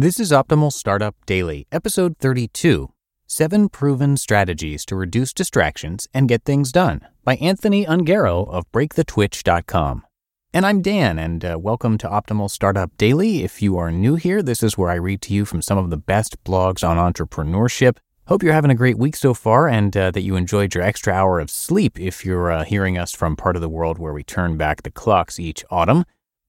This is Optimal Startup Daily, episode 32 Seven Proven Strategies to Reduce Distractions and Get Things Done by Anthony Ongaro of BreakTheTwitch.com. And I'm Dan, and uh, welcome to Optimal Startup Daily. If you are new here, this is where I read to you from some of the best blogs on entrepreneurship. Hope you're having a great week so far and uh, that you enjoyed your extra hour of sleep if you're uh, hearing us from part of the world where we turn back the clocks each autumn.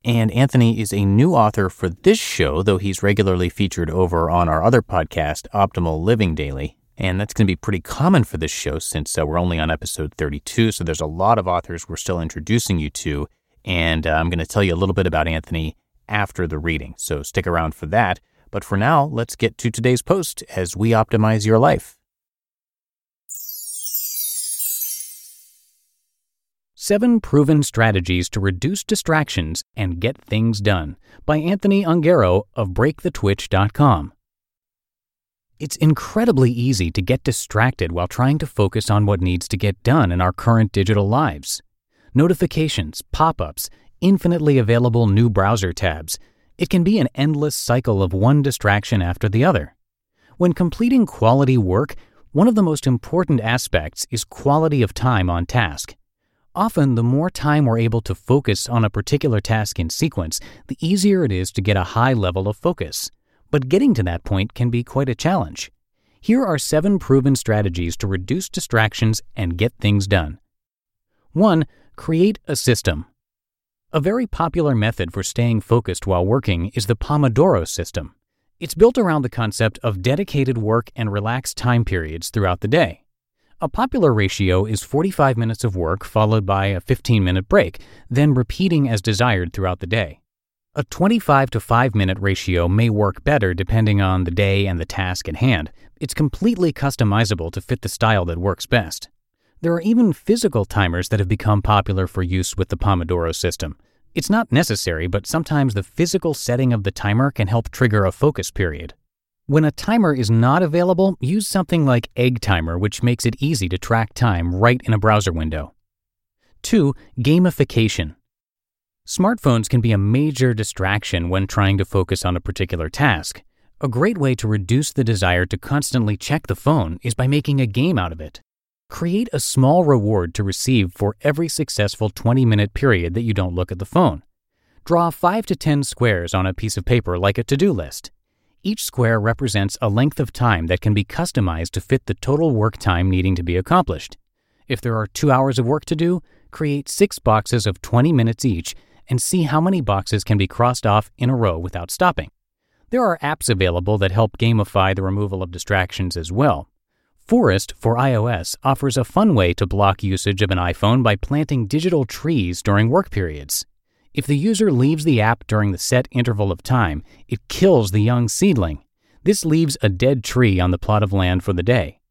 And Anthony is a new author for this show, though he's regularly featured over on our other podcast, Optimal Living Daily. And that's going to be pretty common for this show since uh, we're only on episode 32. So there's a lot of authors we're still introducing you to. And uh, I'm going to tell you a little bit about Anthony after the reading. So stick around for that. But for now, let's get to today's post as we optimize your life. Seven Proven Strategies to Reduce Distractions and Get Things Done by Anthony Ongaro of BreakTheTwitch.com. It's incredibly easy to get distracted while trying to focus on what needs to get done in our current digital lives. Notifications, pop ups, infinitely available new browser tabs. It can be an endless cycle of one distraction after the other. When completing quality work, one of the most important aspects is quality of time on task. Often, the more time we're able to focus on a particular task in sequence, the easier it is to get a high level of focus. But getting to that point can be quite a challenge. Here are seven proven strategies to reduce distractions and get things done. 1. Create a system. A very popular method for staying focused while working is the Pomodoro system. It's built around the concept of dedicated work and relaxed time periods throughout the day. A popular ratio is 45 minutes of work followed by a 15 minute break, then repeating as desired throughout the day. A 25 to 5 minute ratio may work better depending on the day and the task at hand. It's completely customizable to fit the style that works best. There are even physical timers that have become popular for use with the Pomodoro system. It's not necessary, but sometimes the physical setting of the timer can help trigger a focus period. When a timer is not available, use something like Egg Timer, which makes it easy to track time right in a browser window. 2. Gamification. Smartphones can be a major distraction when trying to focus on a particular task. A great way to reduce the desire to constantly check the phone is by making a game out of it. Create a small reward to receive for every successful 20 minute period that you don't look at the phone. Draw 5 to 10 squares on a piece of paper like a to do list. Each square represents a length of time that can be customized to fit the total work time needing to be accomplished. If there are two hours of work to do, create six boxes of 20 minutes each and see how many boxes can be crossed off in a row without stopping. There are apps available that help gamify the removal of distractions as well. Forest for iOS offers a fun way to block usage of an iPhone by planting digital trees during work periods. If the user leaves the app during the set interval of time, it kills the young seedling. This leaves a dead tree on the plot of land for the day.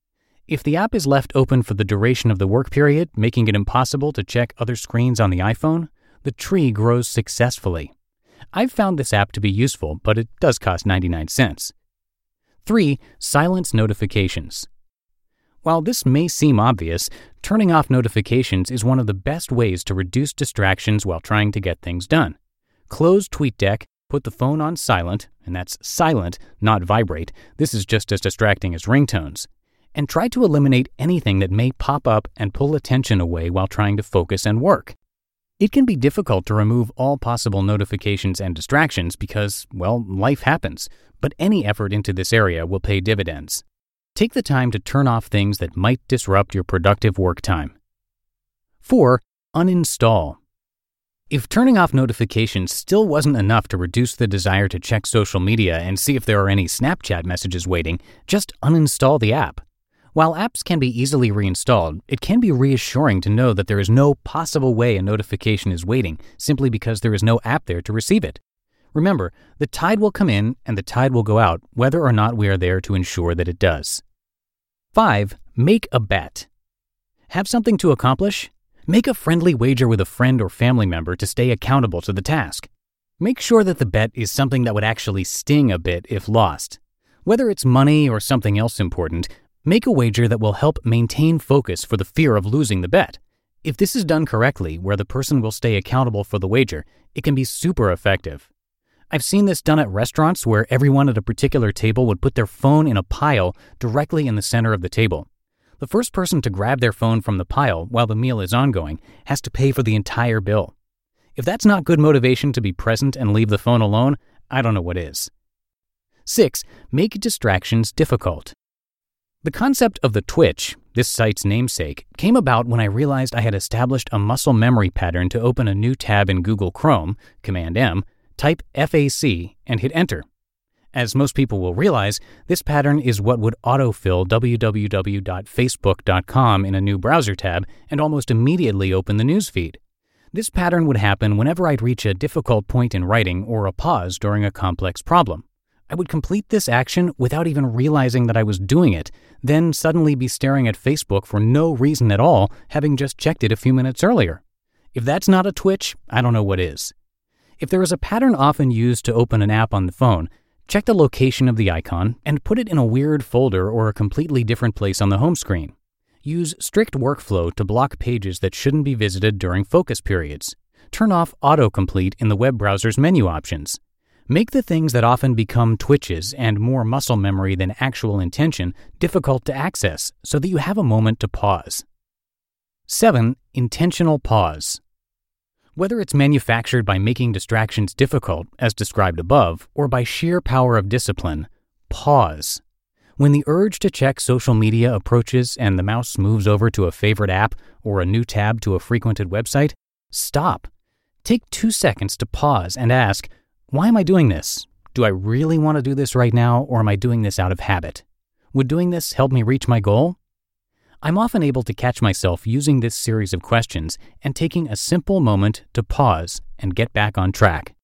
If the app is left open for the duration of the work period, making it impossible to check other screens on the iPhone, the tree grows successfully. I've found this app to be useful, but it does cost 99 cents. 3. Silence notifications. While this may seem obvious, turning off notifications is one of the best ways to reduce distractions while trying to get things done. Close TweetDeck, put the phone on silent, and that's silent, not vibrate. This is just as distracting as ringtones. And try to eliminate anything that may pop up and pull attention away while trying to focus and work. It can be difficult to remove all possible notifications and distractions because, well, life happens, but any effort into this area will pay dividends. Take the time to turn off things that might disrupt your productive work time. 4. Uninstall. If turning off notifications still wasn't enough to reduce the desire to check social media and see if there are any Snapchat messages waiting, just uninstall the app. While apps can be easily reinstalled, it can be reassuring to know that there is no possible way a notification is waiting simply because there is no app there to receive it. Remember, the tide will come in and the tide will go out whether or not we are there to ensure that it does. 5. Make a bet. Have something to accomplish? Make a friendly wager with a friend or family member to stay accountable to the task. Make sure that the bet is something that would actually sting a bit if lost. Whether it's money or something else important, Make a wager that will help maintain focus for the fear of losing the bet. If this is done correctly, where the person will stay accountable for the wager, it can be super effective. I've seen this done at restaurants where everyone at a particular table would put their phone in a pile directly in the center of the table. The first person to grab their phone from the pile while the meal is ongoing has to pay for the entire bill. If that's not good motivation to be present and leave the phone alone, I don't know what is. 6. Make distractions difficult. The concept of the twitch, this site's namesake, came about when I realized I had established a muscle memory pattern to open a new tab in Google Chrome, Command M, type FAC, and hit enter. As most people will realize, this pattern is what would autofill www.facebook.com in a new browser tab and almost immediately open the newsfeed. This pattern would happen whenever I'd reach a difficult point in writing or a pause during a complex problem. I would complete this action without even realizing that I was doing it, then suddenly be staring at Facebook for no reason at all, having just checked it a few minutes earlier. If that's not a twitch, I don't know what is. If there is a pattern often used to open an app on the phone, check the location of the icon and put it in a weird folder or a completely different place on the home screen. Use strict workflow to block pages that shouldn't be visited during focus periods. Turn off autocomplete in the web browser's menu options. Make the things that often become twitches and more muscle memory than actual intention difficult to access so that you have a moment to pause. 7. Intentional pause. Whether it's manufactured by making distractions difficult, as described above, or by sheer power of discipline, pause. When the urge to check social media approaches and the mouse moves over to a favorite app or a new tab to a frequented website, stop. Take two seconds to pause and ask, why am I doing this? Do I really want to do this right now, or am I doing this out of habit? Would doing this help me reach my goal? I'm often able to catch myself using this series of questions and taking a simple moment to pause and get back on track.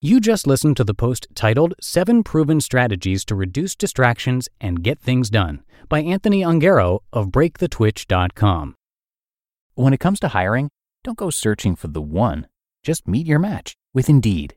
You just listened to the post titled Seven Proven Strategies to Reduce Distractions and Get Things Done by Anthony Ongaro of BreakTheTwitch.com. When it comes to hiring, don't go searching for the one. Just meet your match with Indeed.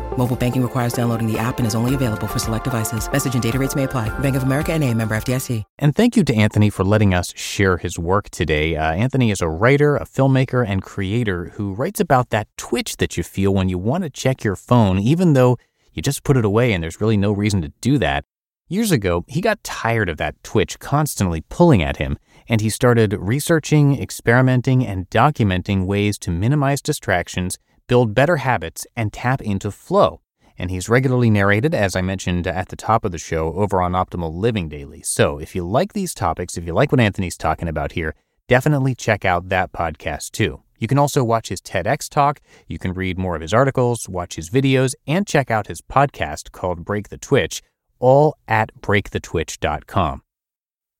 Mobile banking requires downloading the app and is only available for select devices. Message and data rates may apply. Bank of America and member FDIC. And thank you to Anthony for letting us share his work today. Uh, Anthony is a writer, a filmmaker, and creator who writes about that twitch that you feel when you want to check your phone, even though you just put it away and there's really no reason to do that. Years ago, he got tired of that twitch constantly pulling at him, and he started researching, experimenting, and documenting ways to minimize distractions, build better habits, and tap into flow. And he's regularly narrated, as I mentioned at the top of the show, over on Optimal Living Daily. So if you like these topics, if you like what Anthony's talking about here, definitely check out that podcast too. You can also watch his TEDx talk, you can read more of his articles, watch his videos, and check out his podcast called Break the Twitch all at breakthetwitch.com.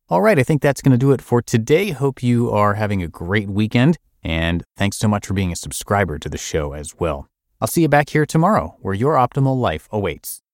All right, I think that's going to do it for today. Hope you are having a great weekend, and thanks so much for being a subscriber to the show as well. I'll see you back here tomorrow where your optimal life awaits.